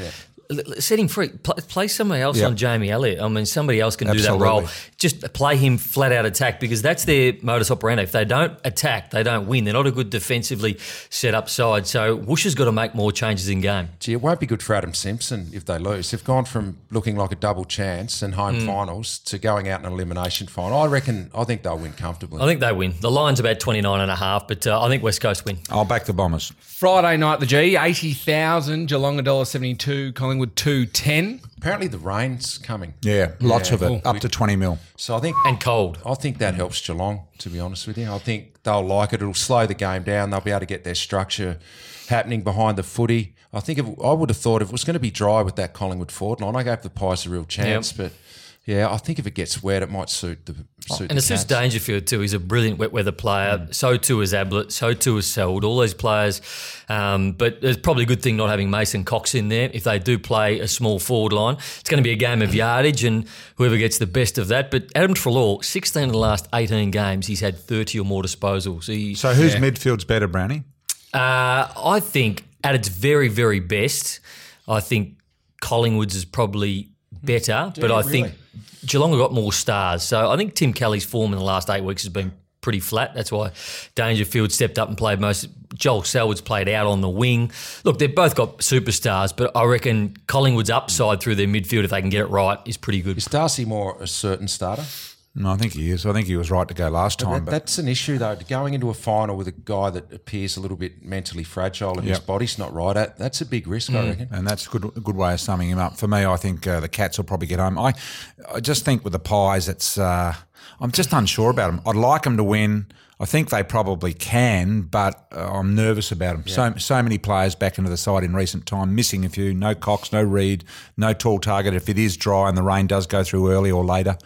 Speaker 3: L- l- Set him free. Play, play somebody else
Speaker 2: Yeah.
Speaker 3: on Jamie Elliott. I mean, somebody else can do that role. Just play him flat out attack because that's their modus operandi. If they don't attack, they don't win. They're not a good defensively set up side. So Woosha's got to make more changes in game.
Speaker 4: Gee, it won't be good for Adam Simpson if they lose. They've gone from looking like a double chance and home
Speaker 3: Hmm.
Speaker 4: finals to going out in an elimination final. I reckon, I think they'll win comfortably.
Speaker 3: I think they win. The line's about 29 and a half, but uh, I think West Coast win.
Speaker 2: I'll back the Bombers.
Speaker 1: Friday night, the G, 80,000, Geelong $1.72, Collingwood 210.
Speaker 4: Apparently the rain's coming.
Speaker 2: Yeah, lots of it,
Speaker 1: Cool.
Speaker 2: up to twenty mil.
Speaker 4: So I think
Speaker 3: And cold.
Speaker 4: I think that helps Geelong, to be honest with you. I think they'll like it. It'll slow the game down. They'll be able to get their structure happening behind the footy. I think if, I would have thought if it was going to be dry with that Collingwood forward line, I gave the Pies a real chance. But yeah, I think if it gets wet, it might suit the suit
Speaker 3: And
Speaker 4: the
Speaker 3: it suits Dangerfield too. He's a brilliant wet weather player. So too is Ablett. So too is Seld. All those players. Um, but it's probably a good thing not having Mason Cox in there. If they do play a small forward line, it's going to be a game of yardage and whoever gets the best of that. But Adam Treloar, 16 of the last 18 games, he's had 30 or more disposals. He,
Speaker 2: So whose midfield's better, Brownie?
Speaker 3: uh, I think at its very, very best, I think Collingwood's is probably better, but
Speaker 4: you
Speaker 3: I think
Speaker 4: really?
Speaker 3: Geelong have got more stars. So I think Tim Kelly's form in the last eight weeks has been pretty flat. That's why Dangerfield stepped up and played most. Joel Selwood's played out on the wing. Look, they've both got superstars, but I reckon Collingwood's upside through their midfield, if they can get it right, is pretty good.
Speaker 4: Is Darcy Moore a certain starter?
Speaker 2: No, I think he is. I think he was right to go last time.
Speaker 4: That-
Speaker 2: But
Speaker 4: that's an issue though. Going into a final with a guy that appears a little bit mentally fragile and his body's not right, at that's a big risk,
Speaker 3: Mm.
Speaker 4: I reckon.
Speaker 2: and that's a good, a good way of summing him up. For me, I think uh, the Cats will probably get home. I, I just think with the Pies, it's uh, I'm just unsure about them. I'd like them to win. I think they probably can, but uh, I'm nervous about them. So so many players back into the side in recent time, missing a few. No Cox, no Reid, no tall target. If it is dry and the rain does go through early or later,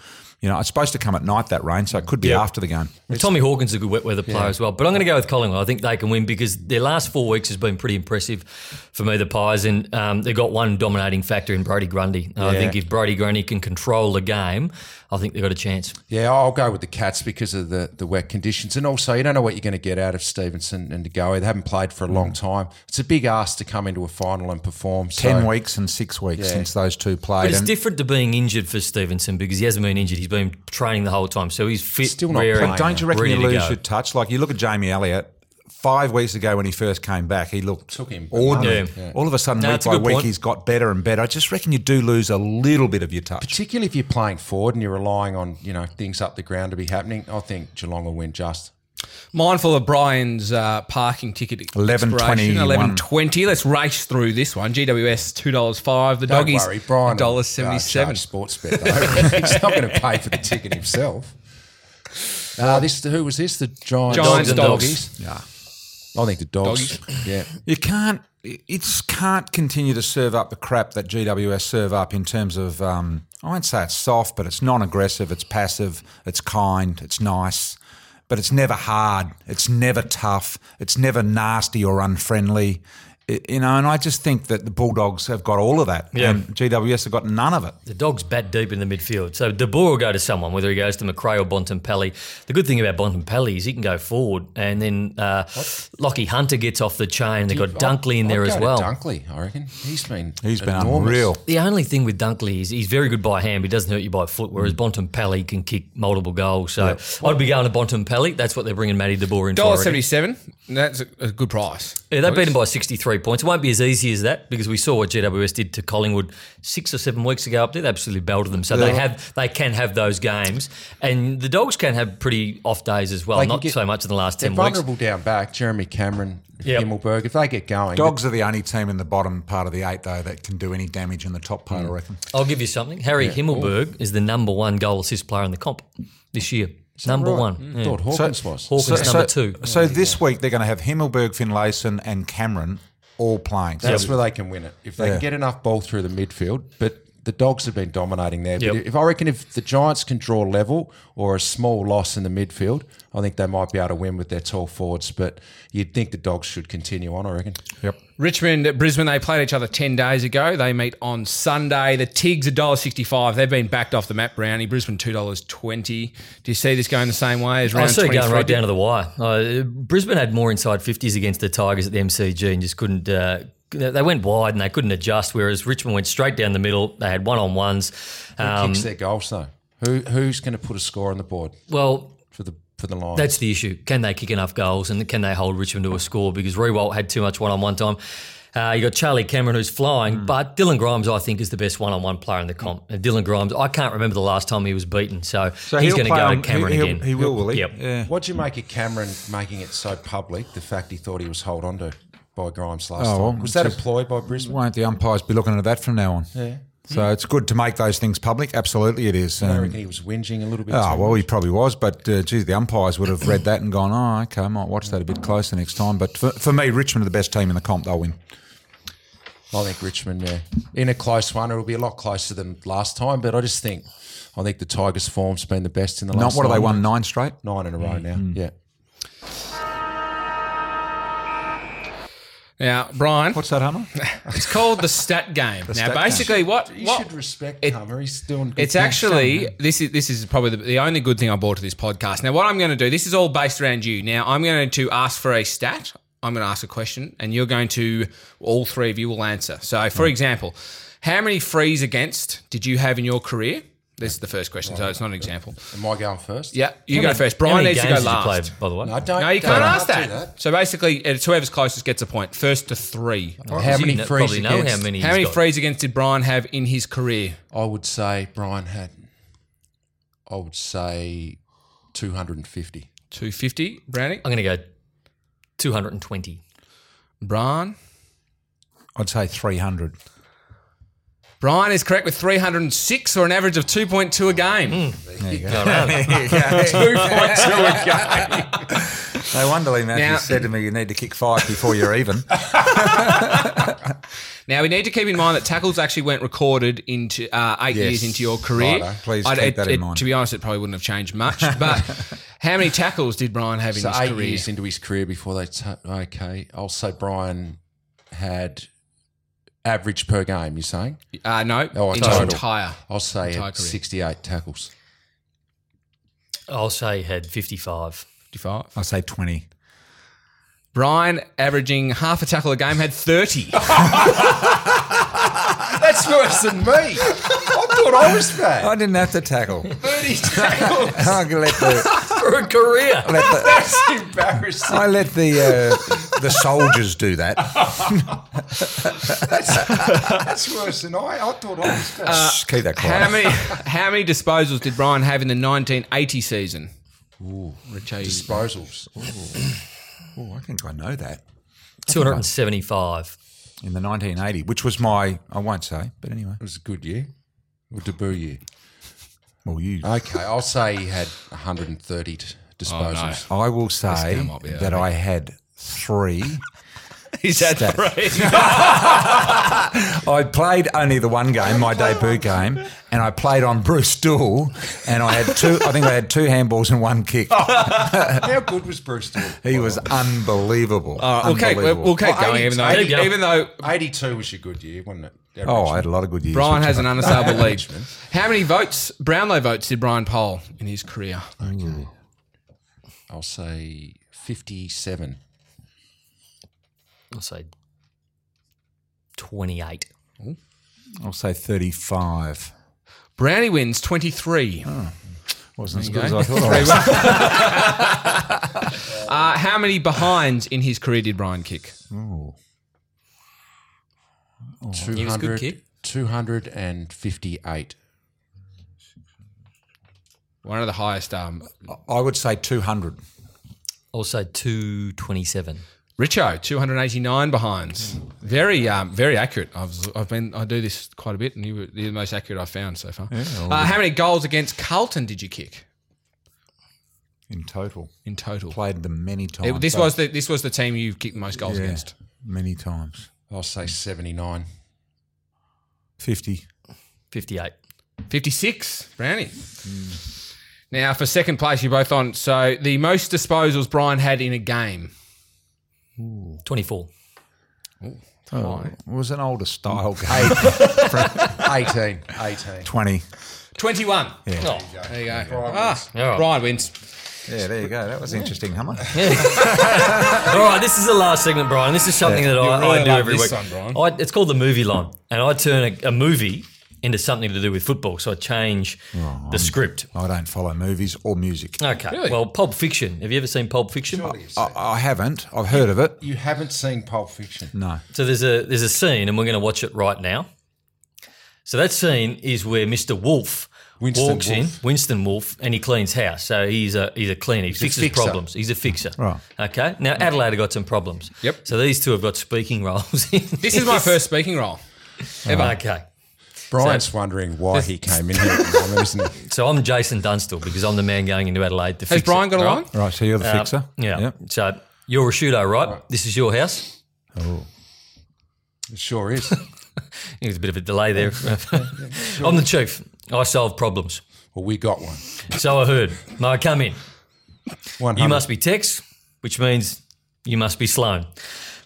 Speaker 2: you know, it's supposed to come at night that rain, so it could be after the game.
Speaker 3: And Tommy Hawkins is a good wet weather player as well. But I'm going to go with Collingwood. I think they can win because their last four weeks has been pretty impressive for me, the Pies. And um, they've got one dominating factor in Brodie Grundy. And I think if Brodie Grundy can control the game, I think they've got a chance.
Speaker 4: Yeah, I'll go with the Cats because of the, the wet conditions. And also, you don't know what you're going to get out of Stephenson and De Goey. They haven't played for a long mm. time. It's a big ask to come into a final and perform. So,
Speaker 2: Ten weeks and six weeks
Speaker 4: Yeah.
Speaker 2: since those two played.
Speaker 3: But it's
Speaker 2: and-
Speaker 3: different to being injured for Stephenson because he hasn't been injured. He's been training the whole time. So he's fit,
Speaker 4: Still not
Speaker 3: raring,
Speaker 4: playing.
Speaker 2: Don't you reckon
Speaker 3: ready
Speaker 2: you
Speaker 3: to
Speaker 2: lose your touch? Like you look at Jamie Elliott. Five weeks ago, when he first came back, he looked
Speaker 4: Took him.
Speaker 2: ordinary.
Speaker 3: Yeah.
Speaker 2: All of a sudden,
Speaker 3: No,
Speaker 2: week by week,
Speaker 3: point.
Speaker 2: he's got better and better. I just reckon you do lose a little bit of your touch.
Speaker 4: particularly if you're playing forward and you're relying on you know things up the ground to be happening, I think Geelong will win just.
Speaker 1: Mindful of Brian's uh, parking ticket
Speaker 2: 11.21.
Speaker 1: expiration, eleven twenty. Let's race through this one. GWS two dollars five. The
Speaker 4: Don't
Speaker 1: doggies
Speaker 4: worry, Brian.
Speaker 1: dollar
Speaker 4: will, uh,
Speaker 1: seventy seven.
Speaker 4: sports bet though. He's not going to pay for the ticket himself. Uh, this who was this? The Giants,
Speaker 1: Giants,
Speaker 4: and
Speaker 1: dogs.
Speaker 4: doggies.
Speaker 2: Yeah.
Speaker 4: I think the dogs. Yeah,
Speaker 2: You can't. It can't continue to serve up the crap that GWS serve up in terms of. Um, I won't say it's soft, but it's non-aggressive. It's passive. It's kind. It's nice, but it's never hard. It's never tough. It's never nasty or unfriendly you know, and I just think that the Bulldogs have got all of that.
Speaker 3: Yeah.
Speaker 2: And GWS have got none of it.
Speaker 3: The Dogs bat deep in the midfield. So De Boer will go to someone, whether he goes to McRae or Bontempelli. The good thing about Bontempelli is he can go forward. And then uh, Lachie Hunter gets off the chain. They've got Dunkley in there
Speaker 4: I'd
Speaker 3: as go
Speaker 4: to
Speaker 3: well.
Speaker 4: Dunkley, I reckon. He's been
Speaker 2: He's been
Speaker 4: enormous.
Speaker 2: unreal.
Speaker 3: The only thing with Dunkley is he's very good by hand, but he doesn't hurt you by foot, whereas
Speaker 2: mm.
Speaker 3: Bontempelli can kick multiple goals. So I'd be going to Bontempelli. That's what they're bringing Matty De Boer in for.
Speaker 1: That's a, a good price.
Speaker 3: Yeah, they beat him by 63 points. It won't be as easy as that because we saw what GWS did to Collingwood six or seven weeks ago up there. They absolutely belted them. So they have they can have those games. And the Dogs can have pretty off days as well.
Speaker 4: They
Speaker 3: Not
Speaker 4: get-
Speaker 3: so much in the last
Speaker 4: They're
Speaker 3: 10 weeks.
Speaker 4: vulnerable down back. Jeremy Cameron,
Speaker 3: Yep.
Speaker 4: Himmelberg. If they get going,
Speaker 2: Dogs are the only team in the bottom part of the eight, though, that can do any damage in the top part. I reckon.
Speaker 3: I'll give you something. Harry Himmelberg is the number one goal assist player in the comp this year. Number
Speaker 4: right?
Speaker 3: one.
Speaker 4: I
Speaker 3: Yeah.
Speaker 4: thought Hawkins was.
Speaker 3: Hawkins number two.
Speaker 2: So this week they're going to have Himmelberg, Finlayson, and Cameron all playing. So
Speaker 4: That's where they can win it if they
Speaker 2: Yeah.
Speaker 4: can get enough ball through the midfield. But the dogs have been dominating there.
Speaker 3: Yep.
Speaker 4: But if I reckon if the Giants can draw level or a small loss in the midfield, I think they might be able to win with their tall forwards. But you'd think the dogs should continue on. I reckon.
Speaker 2: Yep.
Speaker 1: Richmond, Brisbane, they played each other 10 days ago. They meet on Sunday. The Tigs, $1.65. They've been backed off the map, Brownie. Brisbane, $2.20. Do you see this going the same way as
Speaker 3: I
Speaker 1: round
Speaker 3: see it going right down to the wire. Uh, Brisbane had more inside 50s against the Tigers at the MCG and just couldn't. Uh, they went wide and they couldn't adjust, whereas Richmond went straight down the middle. They had one on ones.
Speaker 4: Who
Speaker 3: Um,
Speaker 4: kicks their goals though? Who who's going to put a score on the board
Speaker 3: well,
Speaker 4: for the for the Lions?
Speaker 3: That's the issue. Can they kick enough goals and can they hold Richmond to a score? Because Riewoldt had too much one on one time. Uh, you got Charlie Cameron who's flying, but Dylan Grimes I think is the best one on one player in the comp. And Dylan Grimes, I can't remember the last time he was beaten, so,
Speaker 2: So
Speaker 3: he's going to go
Speaker 2: on-
Speaker 3: to Cameron
Speaker 2: he, he'll-
Speaker 3: again.
Speaker 2: He will, will he?
Speaker 3: Yep.
Speaker 2: Yeah.
Speaker 4: What do you make of Cameron making it so public? The fact he thought he was hold on to by Grimes last
Speaker 2: Oh, well,
Speaker 4: time was that a ploy by Brisbane?
Speaker 2: Won't the umpires be looking at that from now on? Yeah. So it's good to make those things public. Absolutely, it is.
Speaker 4: I
Speaker 2: Um,
Speaker 4: reckon he was whinging a little bit.
Speaker 2: Oh, well,
Speaker 4: much.
Speaker 2: he probably was, but uh, geez, the umpires would have read that and gone, oh, okay, I might watch that a bit closer next time. But for, for me, Richmond are the best team in the comp. They'll win.
Speaker 4: I think Richmond, yeah, in a close one, it'll be a lot closer than last time. But I just think, I think the Tigers' form's been the best in the
Speaker 2: Not
Speaker 4: last.
Speaker 2: what have they won? Nine straight?
Speaker 4: Nine in a row now. Yeah.
Speaker 1: Now, Brian,
Speaker 2: What's that, Hummer?
Speaker 1: it's called the stat game. now,
Speaker 2: stat
Speaker 1: basically, what,
Speaker 4: You
Speaker 1: what
Speaker 4: should respect
Speaker 1: it-
Speaker 4: Hummer. He's doing. Good
Speaker 1: It's
Speaker 4: things.
Speaker 1: actually this is this is probably the, the only good thing I brought to this podcast. Now, what I'm going to do, this is all based around you. Now, I'm going to ask for a stat. I'm going to ask a question, and you're going to all three of you will answer. So, for hmm. example, how many frees against did you have in your career? This is the first question, so it's not an example.
Speaker 4: Am I going first?
Speaker 1: Yeah, you go first. Brian needs to go last.
Speaker 3: play, by the way?
Speaker 4: No, don't.
Speaker 1: No, you
Speaker 4: don't
Speaker 1: can't ask
Speaker 4: do
Speaker 1: that. So basically, it's whoever's closest gets a point. First to three.
Speaker 3: How
Speaker 4: How many
Speaker 3: you
Speaker 4: frees
Speaker 3: probably know
Speaker 4: against-
Speaker 3: how many.
Speaker 1: How
Speaker 3: he's
Speaker 1: many
Speaker 3: got.
Speaker 1: frees against did Brian have in his career?
Speaker 4: I would say Brian had. I would say two hundred and fifty.
Speaker 1: 250, Brownie.
Speaker 3: I'm going to go 220.
Speaker 1: Brian.
Speaker 2: I'd say 300.
Speaker 1: Brian is correct with 306 or an average of 2.2 a game.
Speaker 2: There you go.
Speaker 3: All right.
Speaker 1: 2.2 a game.
Speaker 2: No wonder Leigh Matthews
Speaker 1: Now-
Speaker 2: said to me, you need to kick five before you're even.
Speaker 1: Now, we need to keep in mind that tackles actually went recorded into uh, eight
Speaker 2: Yes.
Speaker 1: years into your career.
Speaker 2: Righto. Please
Speaker 1: I'd-
Speaker 2: keep
Speaker 1: it-
Speaker 2: that in
Speaker 1: it-
Speaker 2: mind.
Speaker 1: To be honest, it probably wouldn't have changed much. But how many tackles did Brian have in
Speaker 4: So
Speaker 1: his
Speaker 4: eight
Speaker 1: career?
Speaker 4: years into his career before they. T- okay, I'll say Brian had average per game. You're saying?
Speaker 1: Uh, no,
Speaker 4: Oh,
Speaker 1: in
Speaker 4: total.
Speaker 1: entire.
Speaker 4: I'll say
Speaker 1: Entire
Speaker 4: 68 tackles.
Speaker 3: I'll say he had 55.
Speaker 1: 55.
Speaker 2: I'll say 20.
Speaker 1: Brian, averaging half a tackle a game, had 30.
Speaker 4: That's worse than me. I thought I was bad.
Speaker 2: I didn't have to tackle.
Speaker 4: 30 tackles.
Speaker 2: I let the,
Speaker 3: For a career.
Speaker 2: let the,
Speaker 4: That's embarrassing.
Speaker 2: I let the uh, the soldiers do that.
Speaker 4: That's worse than I. I thought I was bad.
Speaker 2: Shh, keep that
Speaker 1: how many how many disposals did Brian have in the 1980 season? Ooh,
Speaker 4: Disposals.
Speaker 2: Oh, I think I know that.
Speaker 3: 275.
Speaker 2: In the 1980, which was my, I won't say, but anyway.
Speaker 4: It was a good year. Or debut year.
Speaker 2: Well, you.
Speaker 4: Okay, I'll say he had 130 t- disposals.
Speaker 2: Oh, I will say
Speaker 1: guy might be
Speaker 2: that I had three.
Speaker 1: He's had
Speaker 2: Stat.
Speaker 1: three.
Speaker 2: I played only the one game, my debut game, and I played on Bruce Doull, and I had two. I think I had two handballs and one kick. Oh.
Speaker 4: How good was Bruce Stewart?
Speaker 2: He was unbelievable.
Speaker 1: All right, we'll keep, we'll, keep
Speaker 4: Well,
Speaker 1: going, even though,
Speaker 4: 80
Speaker 1: even though
Speaker 4: 82 was your good year, wasn't it? At
Speaker 2: Oh, I had a lot of good years.
Speaker 1: Brian has an
Speaker 2: Richmond.
Speaker 1: unassailable lead. How many votes, Brownlow votes, did Brian poll in his career?
Speaker 4: Okay, I'll say 57.
Speaker 3: I'll say 28.
Speaker 2: I'll say 35.
Speaker 1: Brownie wins 23.
Speaker 2: Wasn't as
Speaker 1: you
Speaker 2: good as. I thought it was.
Speaker 1: Uh, how many behinds in his career did Brian kick?
Speaker 2: Ooh.
Speaker 3: He was a good
Speaker 4: 200,
Speaker 3: kid.
Speaker 4: 258.
Speaker 1: One of the highest. Um,
Speaker 2: I would say 200.
Speaker 3: I'll say 227.
Speaker 1: Richo, 289 behinds. Very, um, very accurate. I've, I've been, I do this quite a bit, and you were the most accurate I've found so far. uh, how many goals against Carlton did you kick
Speaker 2: in total.
Speaker 1: in total?
Speaker 2: Played them many times.
Speaker 1: It- this was the this was the team you kicked the most goals
Speaker 2: yeah,
Speaker 1: against.
Speaker 2: many times.
Speaker 4: I'll say 79.
Speaker 2: 50.
Speaker 3: 58.
Speaker 1: 56, Brownie. Now, for second place, you're both on. So, the most disposals Brian had in a game.
Speaker 3: 24.
Speaker 2: Oh, it was an older style game.
Speaker 4: 18. 18.
Speaker 2: 20.
Speaker 1: 21.
Speaker 3: Oh,
Speaker 1: There you go.
Speaker 4: Brian
Speaker 1: Ah,
Speaker 3: All right.
Speaker 1: Brian wins.
Speaker 2: Yeah, there you go. That was interesting, Hummer.
Speaker 3: All right, this is the last segment, Brian. This is something that I,
Speaker 1: really
Speaker 3: I do every week.
Speaker 1: one, Brian.
Speaker 3: I, it's called the movie line, and I turn a, a movie into something to do with football. So I change oh, the script.
Speaker 2: I don't follow movies or music.
Speaker 3: Okay.
Speaker 1: Really?
Speaker 3: Well, Pulp Fiction. Have you ever seen Pulp Fiction?
Speaker 2: I, I haven't. I've heard of it.
Speaker 4: You haven't seen Pulp Fiction.
Speaker 2: No.
Speaker 3: So there's a there's a scene, and we're going to watch it right now. So that scene is where Mr. Wolf
Speaker 4: Winston
Speaker 3: walks in, Winston Wolf, and he cleans house. So he's a he's a cleaner. He fixes
Speaker 4: fixer.
Speaker 3: problems. He's a fixer.
Speaker 2: Right.
Speaker 3: Okay. Now Adelaide have got some problems.
Speaker 1: Yep.
Speaker 3: So these two have got speaking roles. in
Speaker 1: This is my first speaking role. Ever.
Speaker 3: Okay.
Speaker 4: Brian's wondering why he came in here. at the moment, isn't he?
Speaker 3: So I'm Jason Dunstall because I'm the man going into Adelaide to
Speaker 1: Has
Speaker 3: fix
Speaker 1: Brian
Speaker 3: it,
Speaker 1: got a
Speaker 3: right?
Speaker 1: line?
Speaker 2: Right, so you're the
Speaker 3: Uh,
Speaker 2: fixer?
Speaker 3: Yeah.
Speaker 2: Yep.
Speaker 3: So you're Rashudo, right? This is your house.
Speaker 4: Oh, it sure is.
Speaker 3: There's a bit of a delay there. I'm the chief. I solve problems.
Speaker 4: Well, we got one.
Speaker 3: So I heard. May I come in?
Speaker 4: 100.
Speaker 3: You must be Tex, which means you must be Sloane.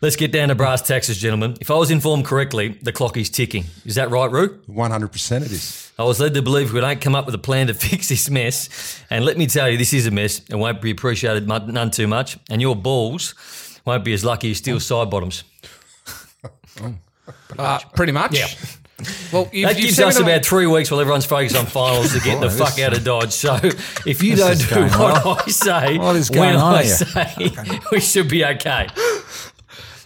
Speaker 3: Let's get down to brass taxes, gentlemen. If I was informed correctly, the clock is ticking. Is that right, Roo?
Speaker 4: 100% it is.
Speaker 3: I was led to believe we don't come up with a plan to fix this mess. And let me tell you, this is a mess and won't be appreciated none too much. And your balls won't be as lucky as Steele Sidebottoms.
Speaker 1: Uh, pretty much.
Speaker 3: Yeah.
Speaker 1: Well, you've,
Speaker 3: That gives us
Speaker 1: it on-
Speaker 3: about three weeks while everyone's focused on finals to get the fuck out of Dodge. So if you don't do
Speaker 2: going
Speaker 3: what I say,
Speaker 2: What is
Speaker 3: when
Speaker 2: going on
Speaker 3: I
Speaker 2: here?
Speaker 3: say, we should be okay.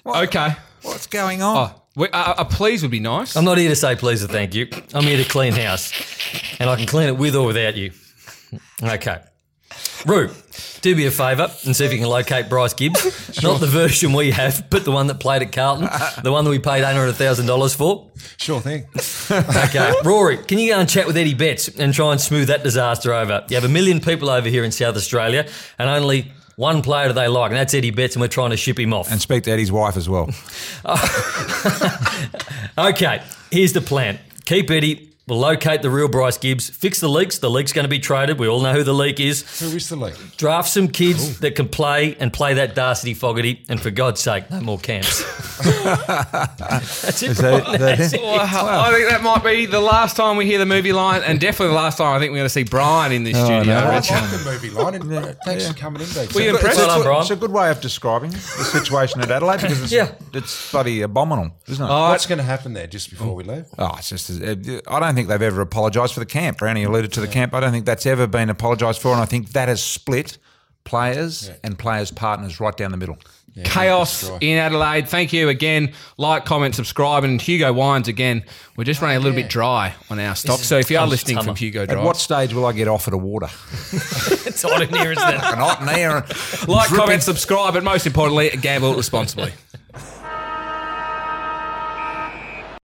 Speaker 1: Okay.
Speaker 2: What's going on?
Speaker 1: Oh, we, uh, a please would be nice.
Speaker 3: I'm not here to say please or thank you. I'm here to clean house, and I can clean it with or without you. Okay. Roo, do me a favour and see if you can locate Bryce Gibbs. Not the version we have, but the one that played at Carlton, the one that we paid $800,000 for.
Speaker 4: Sure thing.
Speaker 3: Okay. Rory, can you go and chat with Eddie Betts and try and smooth that disaster over? You have a million people over here in South Australia, and only one player do they like, and that's Eddie Betts, and we're trying to ship him off.
Speaker 2: and speak to Eddie's wife as well.
Speaker 3: Okay, here's the plan. Keep Eddie. We'll locate the real Bryce Gibbs. Fix the leaks. The leak's going to be traded. We all know who the leak is.
Speaker 4: Who is the league?
Speaker 3: Draft some kids that can play and play that Darcy Fogarty. And for God's sake, no more camps. That's it.
Speaker 2: Is that-
Speaker 3: Brian.
Speaker 2: that it?
Speaker 3: it.
Speaker 1: Well, I think that might be the last time we hear the movie line, and definitely the last time I think we're going to see Brian in this studio.
Speaker 2: no.
Speaker 4: I
Speaker 1: Rich.
Speaker 4: like the movie line. And, uh, thanks for coming in, Dave.
Speaker 1: Were you impressed?
Speaker 2: It's,
Speaker 3: Well done,
Speaker 2: a,
Speaker 3: Brian.
Speaker 2: it's a good way of describing the situation at Adelaide because it's,
Speaker 3: Yeah.
Speaker 2: it's bloody abominable, isn't it?
Speaker 4: What's going to happen there just before we leave?
Speaker 2: Oh, it's just. uh, I don't think they've ever apologised for the camp. Brownie alluded to the camp. I don't think that's ever been apologised for, and I think that has split players and players' partners right down the middle.
Speaker 1: Chaos
Speaker 4: destroy.
Speaker 1: in Adelaide. Thank you again. Like, comment, subscribe, and Hugo Wines again. We're just running a little bit dry on our stock. So if you are listening
Speaker 3: summer.
Speaker 1: from Hugo
Speaker 2: At what stage will I get offered a water?
Speaker 3: It's hot in here, isn't it?
Speaker 2: Not near.
Speaker 1: like, comment, subscribe, but most importantly, gamble responsibly.